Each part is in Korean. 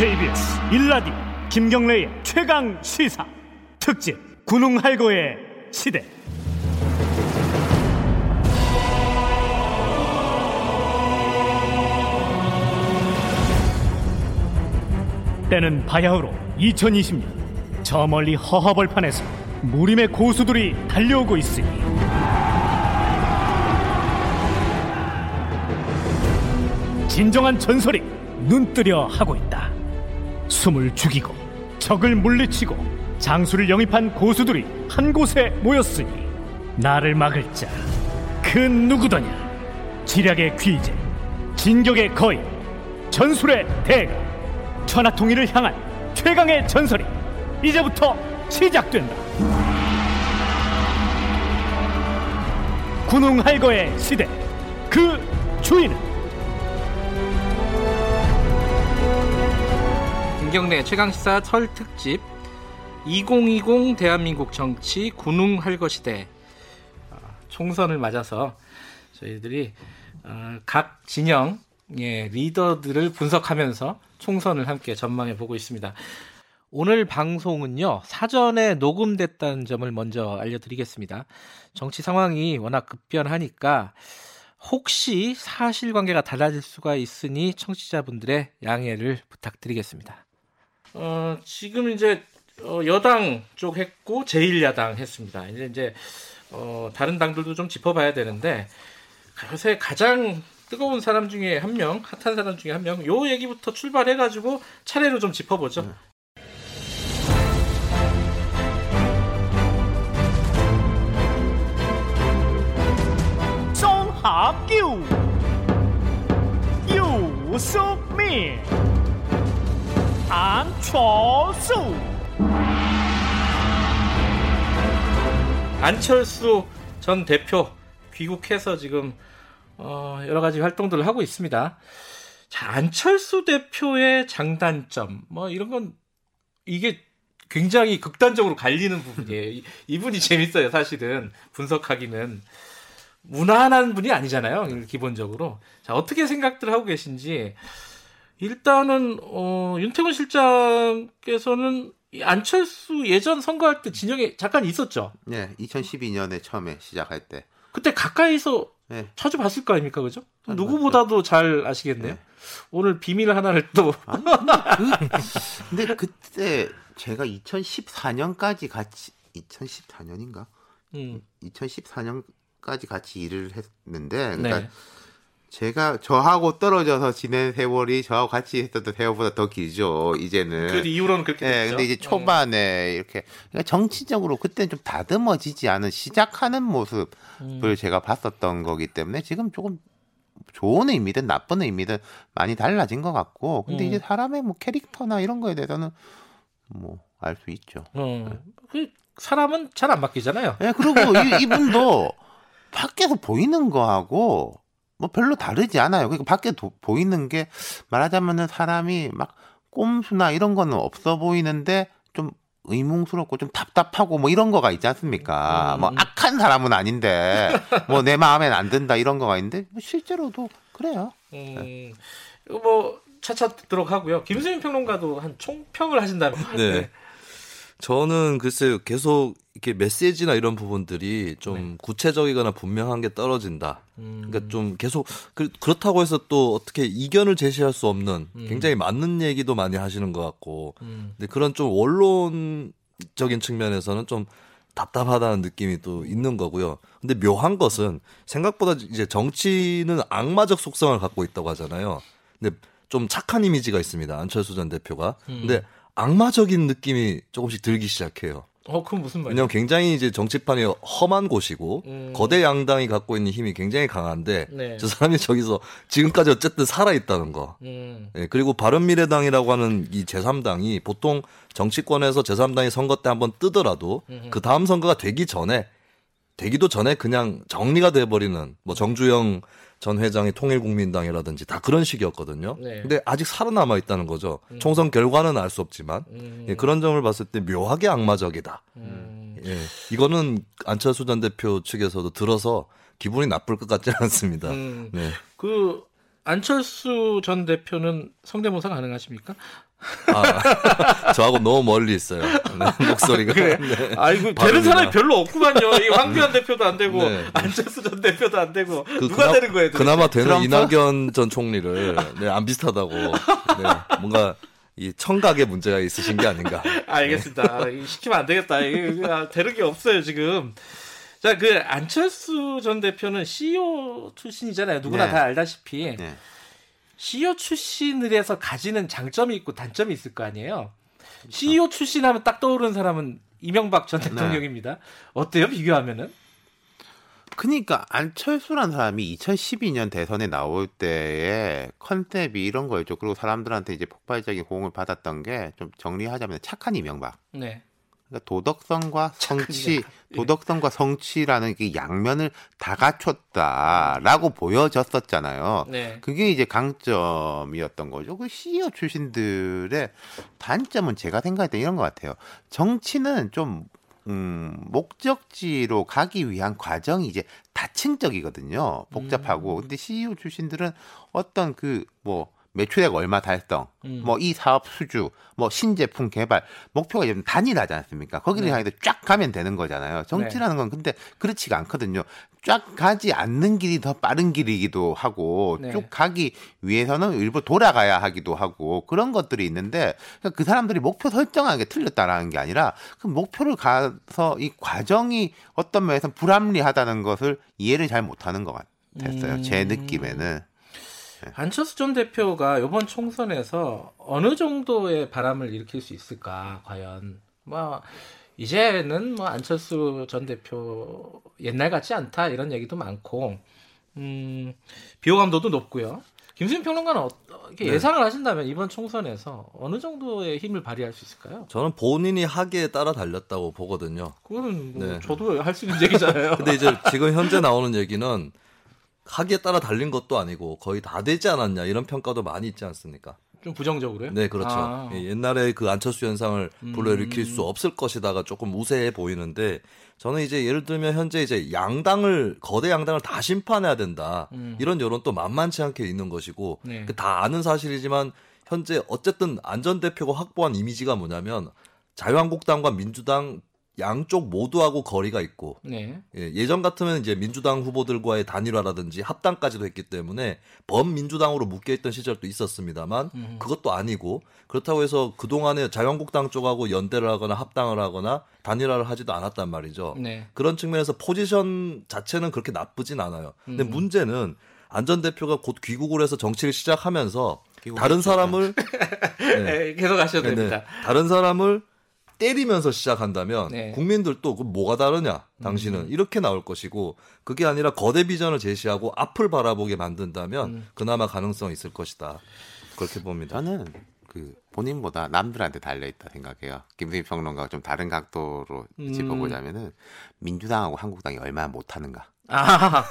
KBS 일라디오 김경래의 최강 시사. 특집 군웅할고의 시대. 때는 바야흐로 2020년. 저 멀리 허허벌판에서 무림의 고수들이 달려오고 있으니. 진정한 전설이 눈뜨려 하고 있다. 숨을 죽이고 적을 물리치고 장수를 영입한 고수들이 한 곳에 모였으니 나를 막을 자 그 누구더냐? 지략의 귀재 진격의 거인 전술의 대가 천하통일을 향한 최강의 전설이 이제부터 시작된다. 군웅할거의 시대 그 주인은 김경래 최강시사 설 특집 2020 대한민국 정치 군웅할거시대 아, 총선을 맞아서 저희들이 어, 각 진영의 리더들을 분석하면서 총선을 함께 전망해 보고 있습니다. 오늘 방송은요 사전에 녹음됐다는 점을 먼저 알려드리겠습니다. 정치 상황이 워낙 급변하니까 혹시 사실관계가 달라질 수가 있으니 청취자분들의 양해를 부탁드리겠습니다. 어, 지금 이제 어, 여당 쪽 했고 제1야당 했습니다. 이제 이제 어, 다른 당들도 좀 짚어봐야 되는데 요새 가장 뜨거운 사람 중에 한 명, 핫한 사람 중에 한 명, 요 얘기부터 출발해가지고 차례로 좀 짚어보죠. 네. 송합교 유승민 안철수 안철수 전 대표 귀국해서 지금 어, 여러 가지 활동들을 하고 있습니다. 자, 안철수 대표의 장단점, 뭐 이런 건 이게 굉장히 극단적으로 갈리는 부분이에요. 이분이 재밌어요, 사실은 분석하기는 무난한 분이 아니잖아요, 기본적으로. 자, 어떻게 생각들 하고 계신지 일단은 어, 윤태곤 실장께서는 안철수 예전 선거할 때 진영에 잠깐 있었죠. 네, 2012년에 처음에 시작할 때. 그때 가까이서 네. 자주 봤을 거 아닙니까, 그죠? 누구보다도 잘 아시겠네요. 네. 오늘 비밀 하나를 또. 아니, 그, 근데 그때 제가 2014년까지 같이 2014년인가? 음. 2014년까지 같이 일을 했는데, 그러니까. 네. 제가 저하고 떨어져서 지낸 세월이 저하고 같이 했던 세월보다 더 길죠. 이제는. 그래도 이후로는 그렇게 네, 됐죠. 근데 이제 초반에 음. 이렇게 그러니까 정치적으로 그때는 좀 다듬어지지 않은 시작하는 모습을 음. 제가 봤었던 거기 때문에 지금 조금 좋은 의미든 나쁜 의미든 많이 달라진 것 같고 근데 음. 이제 사람의 뭐 캐릭터나 이런 거에 대해서는 뭐 알 수 있죠. 음. 네. 그 사람은 잘 안 바뀌잖아요. 네, 그리고 이, 이분도 밖에서 보이는 거하고 뭐 별로 다르지 않아요. 그러니까 밖에 도, 보이는 게 말하자면은 사람이 막 꼼수나 이런 거는 없어 보이는데 좀 의문스럽고 좀 답답하고 뭐 이런 거가 있지 않습니까? 음. 뭐 악한 사람은 아닌데 뭐 내 마음엔 안 든다 이런 거가 있는데 뭐 실제로도 그래요. 음. 네. 뭐 차차 듣도록 하고요. 김수민 평론가도 한 총평을 하신다면. 네. 저는 글쎄요 계속 이렇게 메시지나 이런 부분들이 좀 네. 구체적이거나 분명한 게 떨어진다. 음. 그러니까 좀 계속 그, 렇다고 해서 또 어떻게 이견을 제시할 수 없는 음. 굉장히 맞는 얘기도 많이 하시는 것 같고, 음. 근데 그런 좀 원론적인 측면에서는 좀 답답하다는 느낌이 또 있는 거고요. 근데 묘한 것은 생각보다 이제 정치는 악마적 속성을 갖고 있다고 하잖아요. 근데 좀 착한 이미지가 있습니다. 안철수 전 대표가. 음. 근데 악마적인 느낌이 조금씩 들기 시작해요. 어, 그건 무슨 말이에요? 왜냐면 굉장히 이제 정치판이 험한 곳이고 음. 거대 양당이 갖고 있는 힘이 굉장히 강한데 네. 저 사람이 저기서 지금까지 어쨌든 살아 있다는 거. 음. 예, 그리고 바른미래당이라고 하는 이 제3당이 보통 정치권에서 제3당이 선거 때 한번 뜨더라도 음흠. 그 다음 선거가 되기 전에 되기도 전에 그냥 정리가 돼 버리는 뭐 정주영 전 회장이 통일국민당이라든지 다 그런 식이었거든요. 네. 근데 아직 살아남아 있다는 거죠. 음. 총선 결과는 알 수 없지만 음. 예, 그런 점을 봤을 때 묘하게 악마적이다. 음. 예, 이거는 안철수 전 대표 측에서도 들어서 기분이 나쁠 것 같지 않습니다. 음. 네. 그 안철수 전 대표는 성대모사 가능하십니까? 아, 저하고 너무 멀리 있어요. 네, 목소리가. 그래. 네. 아이고 되는. 사람이 별로 없구만요. 이 황교안 대표도 안 되고 네. 안철수 전 대표도 안 되고 그 누가 그나- 되는 거예요? 도대체? 그나마 되는 트럼프? 이낙연 전 총리를 네, 안 비슷하다고. 네, 뭔가 이 청각에 문제가 있으신 게 아닌가. 알겠습니다. 이거 시키면 안 되겠다. 이거 아, 되는 게 없어요 지금. 자, 그 안철수 전 대표는 CEO 출신이잖아요. 누구나 네. 다 알다시피 네. CEO 출신을 해서 가지는 장점이 있고 단점이 있을 거 아니에요. CEO 출신하면 딱 떠오르는 사람은 이명박 전 대통령입니다. 어때요 비교하면은? 그러니까 안철수란 사람이 2012년 대선에 나올 때의 컨셉이 이런 거였죠. 그리고 사람들한테 이제 폭발적인 호응을 받았던 게 좀 정리하자면 착한 이명박. 네. 그러니까 도덕성과 이명박. 예. 도덕성과 성취라는 그 양면을 다 갖췄다라고 보여졌었잖아요. 네. 그게 이제 강점이었던 거죠. 그 CEO 출신들의 단점은 제가 생각할 때 이런 것 같아요. 정치는 좀 음, 목적지로 가기 위한 과정이 이제 다층적이거든요. 복잡하고. 음. 근데 CEO 출신들은 어떤 그 뭐 매출액 얼마 달성, 음. 뭐이 사업 수주, 뭐 신제품 개발 목표가 좀 단일하지 않습니까? 거기를 네. 향해서 쫙 가면 되는 거잖아요. 정치라는 건 근데 그렇지가 않거든요. 쫙 가지 않는 길이 더 빠른 길이기도 하고 네. 쭉 가기 위해서는 일부 돌아가야 하기도 하고 그런 것들이 있는데 그그 사람들이 목표 설정하는 게 틀렸다라는 게 아니라 그 목표를 가서 이 과정이 어떤 면에서 불합리하다는 것을 이해를 잘 못하는 것 같았어요. 음. 제 느낌에는. 안철수 전 대표가 이번 총선에서 어느 정도의 바람을 일으킬 수 있을까 과연 뭐 이제는 뭐 안철수 전 대표 옛날 같지 않다 이런 얘기도 많고 음 비호감도도 높고요. 김수현 평론가는 어, 이렇게 네. 예상을 하신다면 이번 총선에서 어느 정도의 힘을 발휘할 수 있을까요? 저는 본인이 하기에 따라 달렸다고 보거든요. 그거는 뭐 네. 저도 할 수 있는 얘기잖아요. 근데 이제 지금 현재 나오는 얘기는 하기에 따라 달린 것도 아니고 거의 다 되지 않았냐 이런 평가도 많이 있지 않습니까? 좀 부정적으로요? 네, 그렇죠. 아. 예, 옛날에 그 안철수 현상을 불러일으킬 음. 수 없을 것이다가 조금 우세해 보이는데 저는 이제 예를 들면 현재 이제 양당을 거대 양당을 다 심판해야 된다 음. 이런 여론 또 만만치 않게 있는 것이고 네. 그다 아는 사실이지만 현재 어쨌든 안전 대표가 확보한 이미지가 뭐냐면 자유한국당과 민주당 양쪽 모두하고 거리가 있고 네. 예, 예전 같으면 이제 민주당 후보들과의 단일화라든지 합당까지도 했기 때문에 범민주당으로 묶여 있던 시절도 있었습니다만 음. 그것도 아니고 그렇다고 해서 그 동안에 자유한국당 쪽하고 연대를 하거나 합당을 하거나 단일화를 하지도 않았단 말이죠. 네. 그런 측면에서 포지션 자체는 그렇게 나쁘진 않아요. 근데 음. 문제는 안전 대표가 곧 귀국을 해서 정치를 시작하면서 다른. 사람을 네. 네, 계속 하셔도 네, 됩니다. 다른 사람을 때리면서 시작한다면 네. 음. 국민들도 그 뭐가 다르냐 당신은 이렇게 나올 것이고 그게 아니라 거대 비전을 제시하고 앞을 바라보게 만든다면 음. 그나마 가능성이 있을 것이다 그렇게 봅니다. 저는 그 본인보다 남들한테 달려 있다 생각해요. 김수희 평론가가 좀 다른 각도로 음. 짚어보자면은 민주당하고 한국당이 얼마나 못하는가. 아,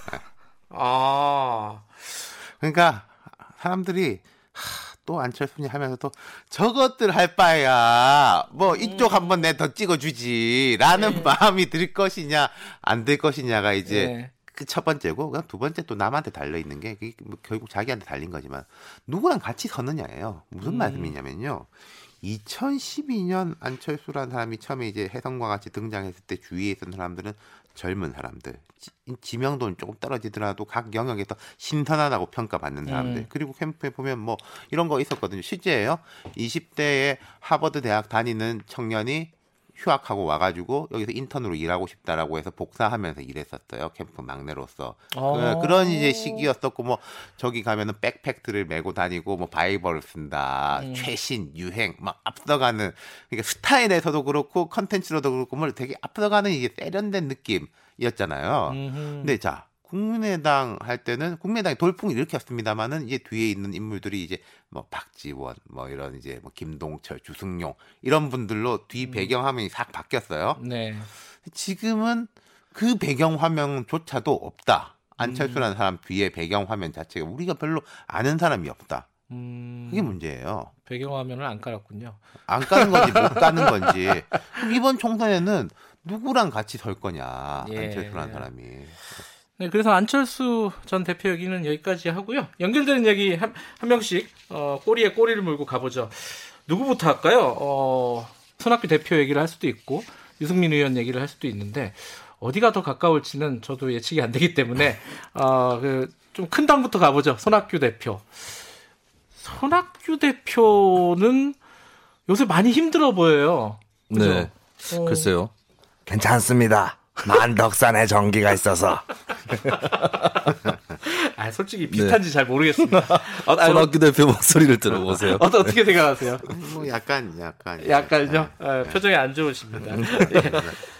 아, 그러니까 사람들이 하, 또 안철수냐 하면서도 저것들 할 바야 뭐 이쪽 한번 내 더 찍어주지라는 네. 마음이 들 것이냐 안 들 것이냐가 이제 네. 그첫 번째고 그다음 두 번째 또 남한테 달려 있는 게 뭐 결국 자기한테 달린 거지만 누구랑 같이 서느냐예요. 무슨 음. 말씀이냐면요. 2012년 안철수라는 사람이 처음에 이제 혜성과 같이 등장했을 때 주위에 있던 사람들은 젊은 사람들, 지- 지명도는 조금 떨어지더라도 각 영역에서 신선하다고 평가받는 사람들. 음. 그리고 캠프에 보면 뭐 이런 거 있었거든요. 실제예요. 20대에 하버드 대학 다니는 청년이 휴학하고 와가지고 여기서 인턴으로 일하고 싶다라고 해서 복사하면서 일했었어요. 캠프 막내로서. 어. 그- 그런 이제 시기였었고 뭐 저기 가면은 백팩들을 메고 다니고 뭐 바이벌을 쓴다. 음. 최신 유행 막 앞서가는 그러니까 스타일에서도 그렇고 컨텐츠로도 그렇고 뭐 되게 앞서가는 이게 세련된 느낌이었잖아요. 음흠. 근데 자 국민의당 할 때는 국민의당이 돌풍을 일으켰습니다만은 이제 뒤에 있는 인물들이 이제 뭐 박지원 뭐 이런 이제 뭐 김동철 주승용 이런 분들로 뒤 음. 배경 화면이 싹 바뀌었어요. 네. 지금은 그 배경 화면조차도 없다. 음. 안철수라는 사람 뒤에 배경 화면 자체가 우리가 별로 아는 사람이 없다. 음, 그게 문제예요. 배경 화면을 안 깔았군요. 안 까는 건지 못 까는 건지. 이번 총선에는 누구랑 같이 설 거냐. 예. 안철수라는 사람이. 네, 그래서 안철수 전 대표 얘기는 여기까지 하고요. 연결되는 얘기 한, 한 명씩 어, 꼬리에 꼬리를 물고 가보죠. 누구부터 할까요? 어, 손학규 대표 얘기를 할 수도 있고 유승민 의원 얘기를 할 수도 있는데 어디가 더 가까울지는 저도 예측이 안 되기 때문에 어, 그 좀 큰 당부터 가보죠. 손학규 대표. 손학규 대표는 요새 많이 힘들어 보여요. 그죠? 네. 어, 글쎄요. 괜찮습니다. 만덕산에 전기가 있어서 아, 솔직히 비슷한지 잘 모르겠습니다. 어, 아, 손학규 대표 목소리를 들어보세요. 어, 어떻게 생각하세요? 뭐 약간 약간 약간요. 네. 어, 표정이 안 좋으십니다. 예.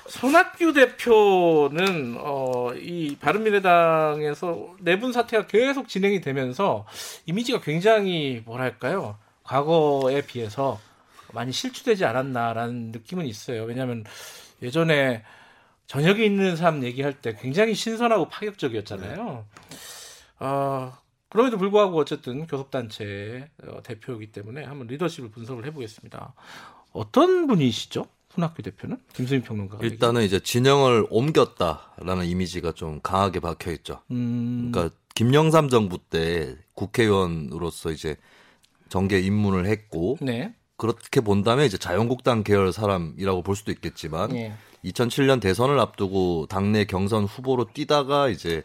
손학규 대표는 어, 이 바른미래당에서 내분 사태가 계속 진행이 되면서 이미지가 굉장히 뭐랄까요? 과거에 비해서 많이 실추되지 않았나라는 느낌은 있어요. 왜냐하면 예전에 저녁에 있는 사람 얘기할 때 굉장히 신선하고 파격적이었잖아요. 어, 그럼에도 불구하고 어쨌든 교섭단체 어, 대표이기 때문에 한번 리더십을 분석을 해보겠습니다. 어떤 분이시죠? 손학규 대표는? 김수민 평론가가. 일단은 이제 진영을 옮겼다라는 이미지가 좀 강하게 박혀 있죠. 음, 그러니까 김영삼 정부 때 국회의원으로서 이제 정계 입문을 했고 네. 그렇게 본다면 이제 자유한국당 계열 사람이라고 볼 수도 있겠지만 예. 2007년 대선을 앞두고 당내 경선 후보로 뛰다가 이제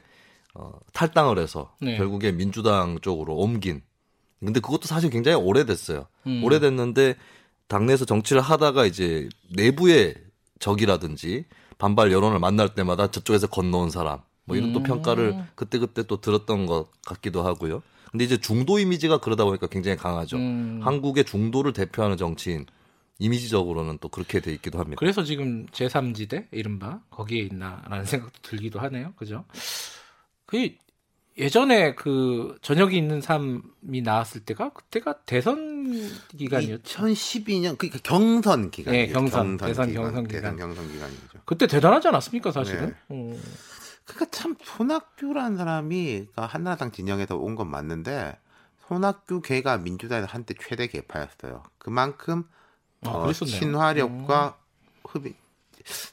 어, 탈당을 해서 네. 결국에 민주당 쪽으로 옮긴. 근데 그것도 사실 굉장히 오래됐어요. 음. 오래됐는데 당내에서 정치를 하다가 이제 내부의 적이라든지 반발 여론을 만날 때마다 저쪽에서 건너온 사람 뭐 이런 또 음. 평가를 그때그때 또 들었던 것 같기도 하고요. 근데 이제 중도 이미지가 그러다 보니까 굉장히 강하죠. 음. 한국의 중도를 대표하는 정치인 이미지적으로는 또 그렇게 돼 있기도 합니다. 그래서 지금 제3지대 이른바 거기에 있나라는 생각도 들기도 하네요. 그죠? 그 예전에 그 저녁이 있는 삶이 나왔을 때가 그때가 대선 기간이었죠. 2012년 그러니까 경선 기간. 네, 경선, 대선 경선 기간. 대선 경선 기간이죠. 그때 대단하지 않았습니까, 사실은? 네. 어. 그러니까 참 손학규라는 사람이 그러니까 한나라당 진영에서 온 건 맞는데 손학규 걔가 민주당에서 한때 최대 개파였어요. 그만큼 아, 어, 그랬었네요. 음. 친화력과 흡이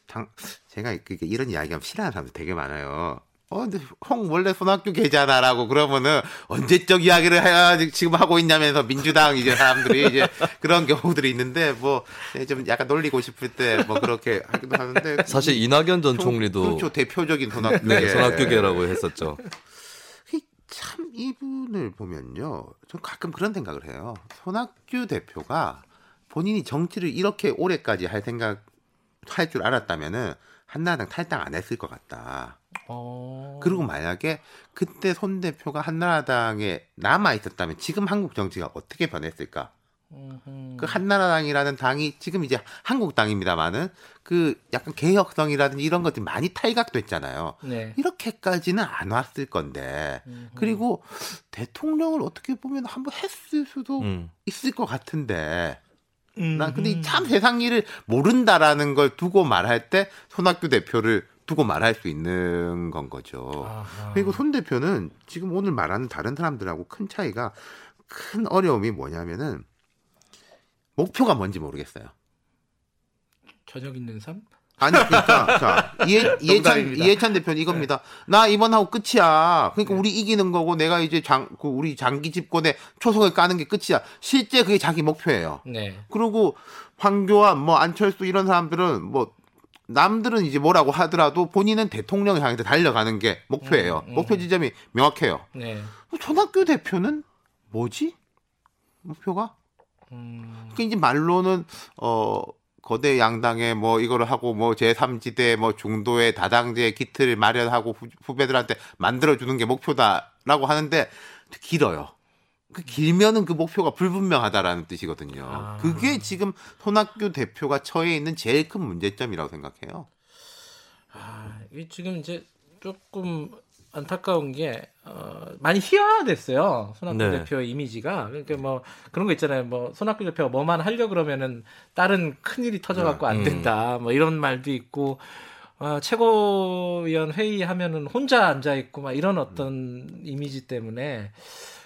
당 제가 그- 그 이런 이야기하면 싫어하는 사람들 되게 많아요. 어, 근데 형 원래 손학규 계잖아라고 그러면은 언제적 이야기를 해야 지금 하고 있냐면서 민주당 이제 사람들이 이제 그런 경우들이 있는데 뭐 좀 약간 놀리고 싶을 때 뭐 그렇게 하기도 하는데 사실 이낙연 전 좀- 총리도 그렇죠 대표적인 손학규 네, 손학규계라고 했었죠. 참 이분을 보면요, 전 가끔 그런 생각을 해요. 손학규 대표가 본인이 정치를 이렇게 오래까지 할 생각 할 줄 알았다면은 한나라당 탈당 안 했을 것 같다. 어. 그리고 만약에 그때 손 대표가 한나라당에 남아 있었다면 지금 한국 정치가 어떻게 변했을까? 음흠. 그 한나라당이라는 당이 지금 이제 한국당입니다만은 그 약간 개혁성이라든지 이런 것들이 많이 탈각됐잖아요. 네. 이렇게까지는 안 왔을 건데 그리고 대통령을 어떻게 보면 한번 했을 수도 음. 있을 것 같은데 음. 난 근데 이참 세상 일을 모른다라는 걸 두고 말할 때 손학규 대표를 두고 말할 수 있는 건 거죠. 아하. 그리고 손 대표는 지금 오늘 말하는 다른 사람들하고 큰 차이가 큰 어려움이 뭐냐면은 목표가 뭔지 모르겠어요. 저녁 있는 삶? 아니 그러니까 자 이해, 이해찬. 이해찬 대표는 이겁니다. 나 이번 하고 끝이야. 그러니까 우리 이기는 거고 내가 이제 장 그 우리 장기 집권에 초석을 까는 게 끝이야. 실제 그게 자기 목표예요. 네. 그리고 황교안 뭐 안철수 이런 사람들은 뭐 남들은 이제 뭐라고 하더라도 본인은 대통령을 향해서 달려가는 게 목표예요. 음, 음. 목표 지점이 명확해요. 네. 손학규 대표는 뭐지? 목표가? 음. 그러니까 이제 말로는 어 거대 양당에 뭐 이거를 하고 뭐 제3지대 뭐 중도의 다당제 기틀을 마련하고 후, 후배들한테 만들어 주는 게 목표다라고 하는데 길어요. 그 길면은 그 목표가 불분명하다라는 뜻이거든요. 아. 그게 지금 손학규 대표가 처해 있는 제일 큰 문제점이라고 생각해요. 아, 이게 지금 이제 조금 안타까운 게 어, 많이 희화화됐어요. 손학규 네. 대표의 이미지가. 그러니까 뭐 그런 거 있잖아요. 뭐 손학규 대표가 뭐만 하려 그러면은 다른 큰 일이 터져 갖고 안 음. 된다. 뭐 이런 말도 있고 어, 최고위원 회의하면은 혼자 앉아 있고 막 이런 어떤 이미지 때문에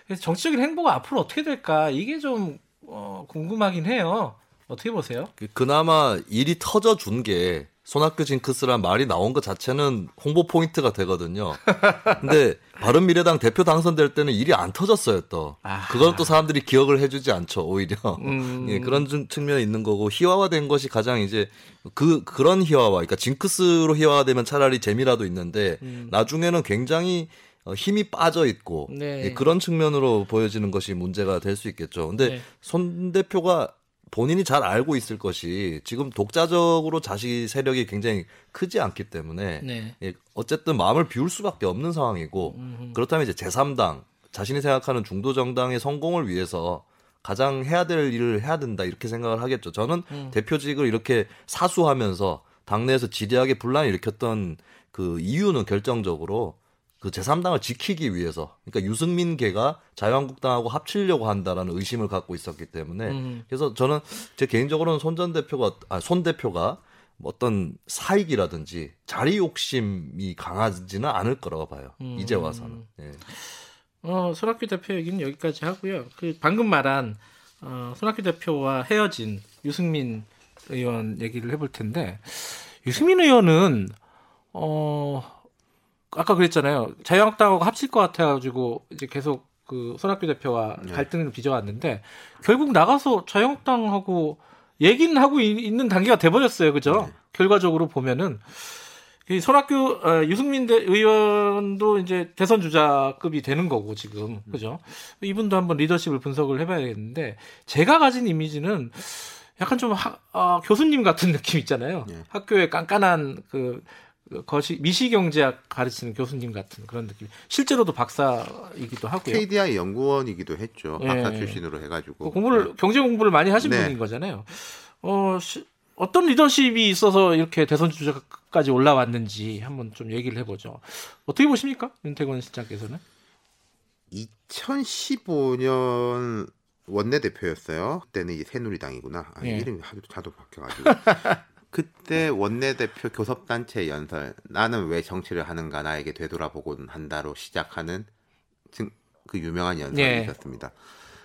그래서 정치적인 행보가 앞으로 어떻게 될까 이게 좀 어, 궁금하긴 해요. 어떻게 보세요? 그- 그나마 일이 터져 준 게 손학규 징크스란 말이 나온 것 자체는 홍보 포인트가 되거든요. 근데 바른미래당 대표 당선될 때는 일이 안 터졌어요 또. 아. 그건 또 사람들이 기억을 해주지 않죠 오히려. 음. 예, 그런 중- 측면이 있는 거고 희화화된 것이 가장 이제 그 그런 희화화, 그러니까 징크스로 희화화되면 차라리 재미라도 있는데 나중에는 굉장히 어, 힘이 빠져 있고 네. 예, 그런 측면으로 보여지는 것이 문제가 될 수 있겠죠. 근데 네. 손 대표가 본인이 잘 알고 있을 것이 지금 독자적으로 자식 세력이 굉장히 크지 않기 때문에 네. 예, 어쨌든 마음을 비울 수밖에 없는 상황이고 그렇다면 이제 제3당 자신이 생각하는 중도 정당의 성공을 위해서 가장 해야 될 일을 해야 된다 이렇게 생각을 하겠죠. 저는 대표직을 이렇게 사수하면서 당내에서 지대하게 분란을 일으켰던 그 이유는 결정적으로 그 제3당을 지키기 위해서 그러니까 유승민계가 자유한국당하고 합치려고 한다라는 의심을 갖고 있었기 때문에 음. 그래서 저는 제 개인적으로는 손 전 대표가 아, 손 대표가 뭐 어떤 사익이라든지 자리 욕심이 강하지는 않을 거라고 봐요. 음. 이제 와서는. 예. 어, 손학규 대표 얘기는 여기까지 하고요. 그 방금 말한 어, 손학규 대표와 헤어진 유승민 의원 얘기를 해볼 텐데 유승민 의원은 어 아까 그랬잖아요. 자유한국당하고 합칠 것 같아가지고 이제 계속 그 손학규 대표와 네. 갈등을 빚어왔는데 결국 나가서 자유한국당하고 얘기는 하고 이- 있는 단계가 돼버렸어요. 그죠? 결과적으로 보면은 이 손학규 어, 유승민 대, 의원도 이제 대선 주자급이 되는 거고 지금 그죠? 이분도 한번 리더십을 분석을 해봐야겠는데 제가 가진 이미지는 약간 좀 하, 아, 교수님 같은 느낌 있잖아요. 네. 학교에 깐깐한 그 거시 미시경제학 가르치는 교수님 같은 그런 느낌. 실제로도 박사이기도 하고요. KDI 연구원이기도 했죠. 예. 박사 출신으로 해가지고 그 공부를 경제 공부를 많이 하신 네. 분인 거잖아요. 어, 시- 어떤 리더십이 있어서 이렇게 대선 주자까지 올라왔는지 한번 좀 얘기를 해보죠. 어떻게 보십니까, 윤태권 실장께서는? 2015년 원내대표였어요. 그때는 이제 새누리당이구나. 아, 예. 이름이 하도 자도 바뀌어가지고. 그때 원내대표 교섭단체 연설 나는 왜 정치를 하는가 나에게 되돌아보곤 한다로 시작하는 증- 그 유명한 연설이 예. 있었습니다.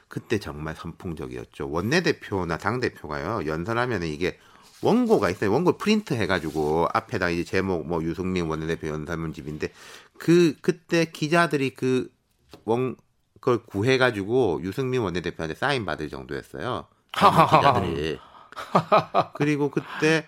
그때 정말 선풍적이었죠. 원내대표나 당대표가요 연설하면 이게 원고가 있어요. 원고 프린트 해가지고 앞에다 이제 제목 뭐 유승민 원내대표 연설문집인데 그 그때 기자들이 그 원 그걸 구해가지고 유승민 원내대표한테 사인 받을 정도였어요. 기자들이. 그리고 그때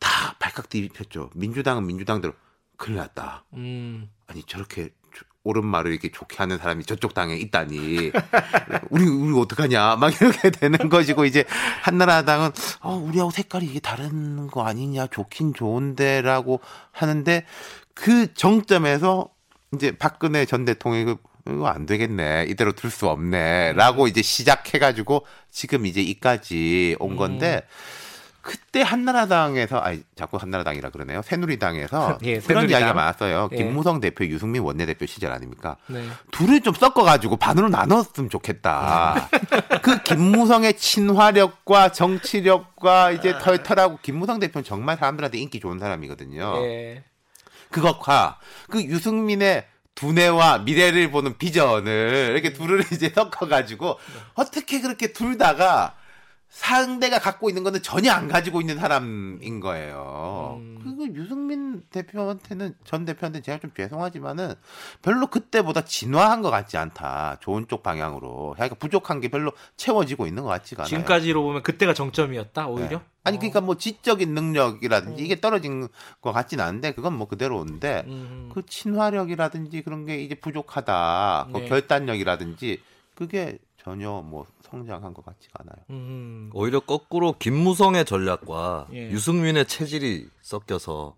다 발칵 뒤집혔죠. 민주당은 민주당대로 큰일 났다. 음, 아니 저렇게 조- 옳은 말을 이렇게 좋게 하는 사람이 저쪽 당에 있다니 우리 우리 어떡하냐 막 이렇게 되는 것이고 이제 한나라당은 어 우리하고 색깔이 이게 다른 거 아니냐 좋긴 좋은데라고 하는데 그 정점에서 이제 박근혜 전 대통령이 그 이거 안 되겠네 이대로 둘 수 없네 라고 이제 시작해가지고 지금 이제 이까지 온 건데 그때 한나라당에서 아니 자꾸 한나라당이라 그러네요 새누리당에서 예, 그런 새누리당. 이야기가 많았어요. 예. 김무성 대표, 유승민 원내대표 시절 아닙니까? 네. 둘을 좀 섞어가지고 반으로 나눴으면 좋겠다. 그 김무성의 친화력과 정치력과 이제 털털하고 김무성 대표는 정말 사람들한테 인기 좋은 사람이거든요. 예. 그것과 그 유승민의 두뇌와 미래를 보는 비전을 이렇게 둘을 이제 섞어가지고 어떻게 그렇게 둘 다가 상대가 갖고 있는 거는 전혀 안 가지고 있는 사람인 거예요. 음. 그리고 유승민 대표한테는 전 대표한테 제가 좀 죄송하지만은 별로 그때보다 진화한 것 같지 않다. 좋은 쪽 방향으로. 그러니까 부족한 게 별로 채워지고 있는 것 같지가 않아요. 지금까지로 보면 그때가 정점이었다 오히려. 네. 아니 그러니까 뭐 지적인 능력이라든지 음. 이게 떨어진 것 같진 않은데 그건 뭐 그대로인데 음. 그 친화력이라든지 그런 게 이제 부족하다. 그 네. 결단력이라든지 그게 전혀 뭐 성장한 것 같지가 않아요. 음. 오히려 거꾸로 김무성의 전략과 예. 유승민의 체질이 섞여서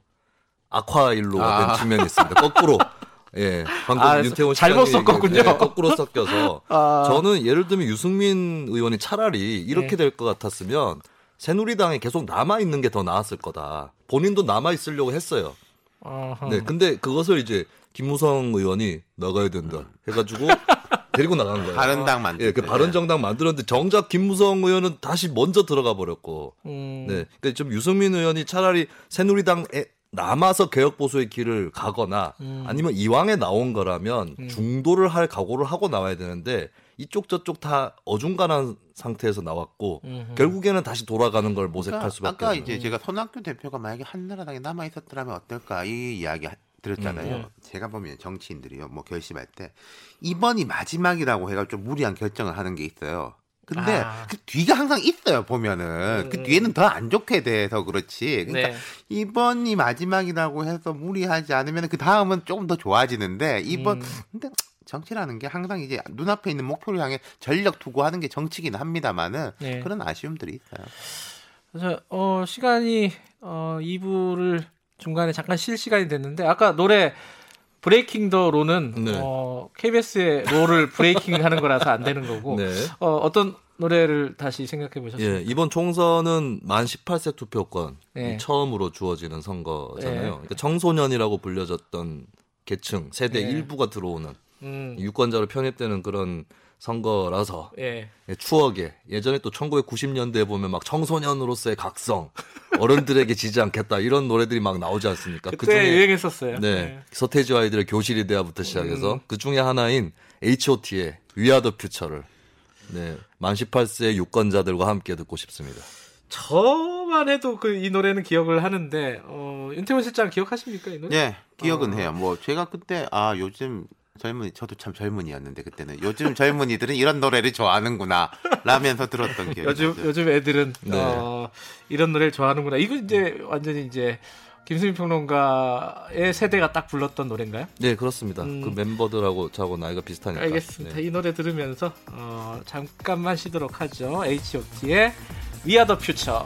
악화일로가 아. 된 측면이 있습니다. 거꾸로. 예. 방금 아, 윤태원 잘못 시장이 섞었군요. 예, 거꾸로 섞여서 아. 저는 예를 들면 유승민 의원이 차라리 이렇게 네. 될것 같았으면 새누리당에 계속 남아 있는 게 더 나았을 거다. 본인도 남아 있으려고 했어요. 어허. 네, 근데 그것을 이제 김무성 의원이 나가야 된다 해가지고 데리고 나간 거예요. 바른 당 만들 예, 그 때. 바른 정당 만들었는데 정작 김무성 의원은 다시 먼저 들어가 버렸고, 음. 네, 그러니까 좀 유승민 의원이 차라리 새누리당에 남아서 개혁 보수의 길을 가거나 음. 아니면 이왕에 나온 거라면 중도를 할 각오를 하고 나와야 되는데 이쪽 저쪽 다 어중간한 상태에서 나왔고 음흠. 결국에는 다시 돌아가는 걸 모색할 그러니까 수밖에 아까 없는. 이제 제가 손학규 대표가 만약에 한나라당에 남아 있었더라면 어떨까 이 이야기 하- 들었잖아요. 음. 제가 보면 정치인들이요, 뭐 결심할 때 이번이 마지막이라고 해가 좀 무리한 결정을 하는 게 있어요. 근데 아. 그 뒤가 항상 있어요 보면은 그 음. 뒤에는 더 안 좋게 돼서 그렇지. 그러니까 네. 이번이 마지막이라고 해서 무리하지 않으면 그 다음은 조금 더 좋아지는데 이번 음. 근데 정치라는 게 항상 이제 눈앞에 있는 목표를 향해 전력 투구하는 게 정치긴 합니다만은 네. 그런 아쉬움들이 있어요. 그래서 어, 시간이 어, 2부를 중간에 잠깐 쉴 시간이 됐는데 아까 노래 Breaking the Law는 네. 어, KBS의 law를 breaking 하는 거라서 안 되는 거고 네. 어, 어떤 노래를 다시 생각해 보셨어요? 예, 이번 총선은 만 18세 투표권 네. 처음으로 주어지는 선거잖아요. 네. 그러니까 청소년이라고 불려졌던 계층 세대 네. 일부가 들어오는 음, 유권자로 편입되는 그런 선거라서 예. 예, 추억에 예전에 또 1990년대에 보면 막 청소년으로서의 각성 어른들에게 지지 않겠다 이런 노래들이 막 나오지 않습니까? 그때 그중에 유행했었어요. 네, 서태지와 아이들의 교실이 돼야부터 시작해서 음. 그 중에 하나인 H.O.T의 위아더 퓨처를 네, 만 18세 유권자들과 함께 듣고 싶습니다. 저만 해도 그 이 노래는 기억을 하는데 어, 윤태원 실장 기억하십니까 이 노래? 예, 기억은 어. 해요. 뭐 제가 그때 아 요즘 젊은이 저도 참 젊은이였는데 그때는 요즘 젊은이들은 이런 노래를 좋아하는구나 라면서 들었던 기억이 요즘 나죠. 요즘 애들은 네. 어, 이런 노래를 좋아하는구나. 이거 이제 완전히 이제 김수민 평론가의 세대가 딱 불렀던 노래인가요? 네, 그렇습니다. 음. 그 멤버들하고 저하고 나이가 비슷하니까. 알겠습니다. 네. 이 노래 들으면서 어, 잠깐만 쉬도록 하죠. H.O.T의 We Are the Future.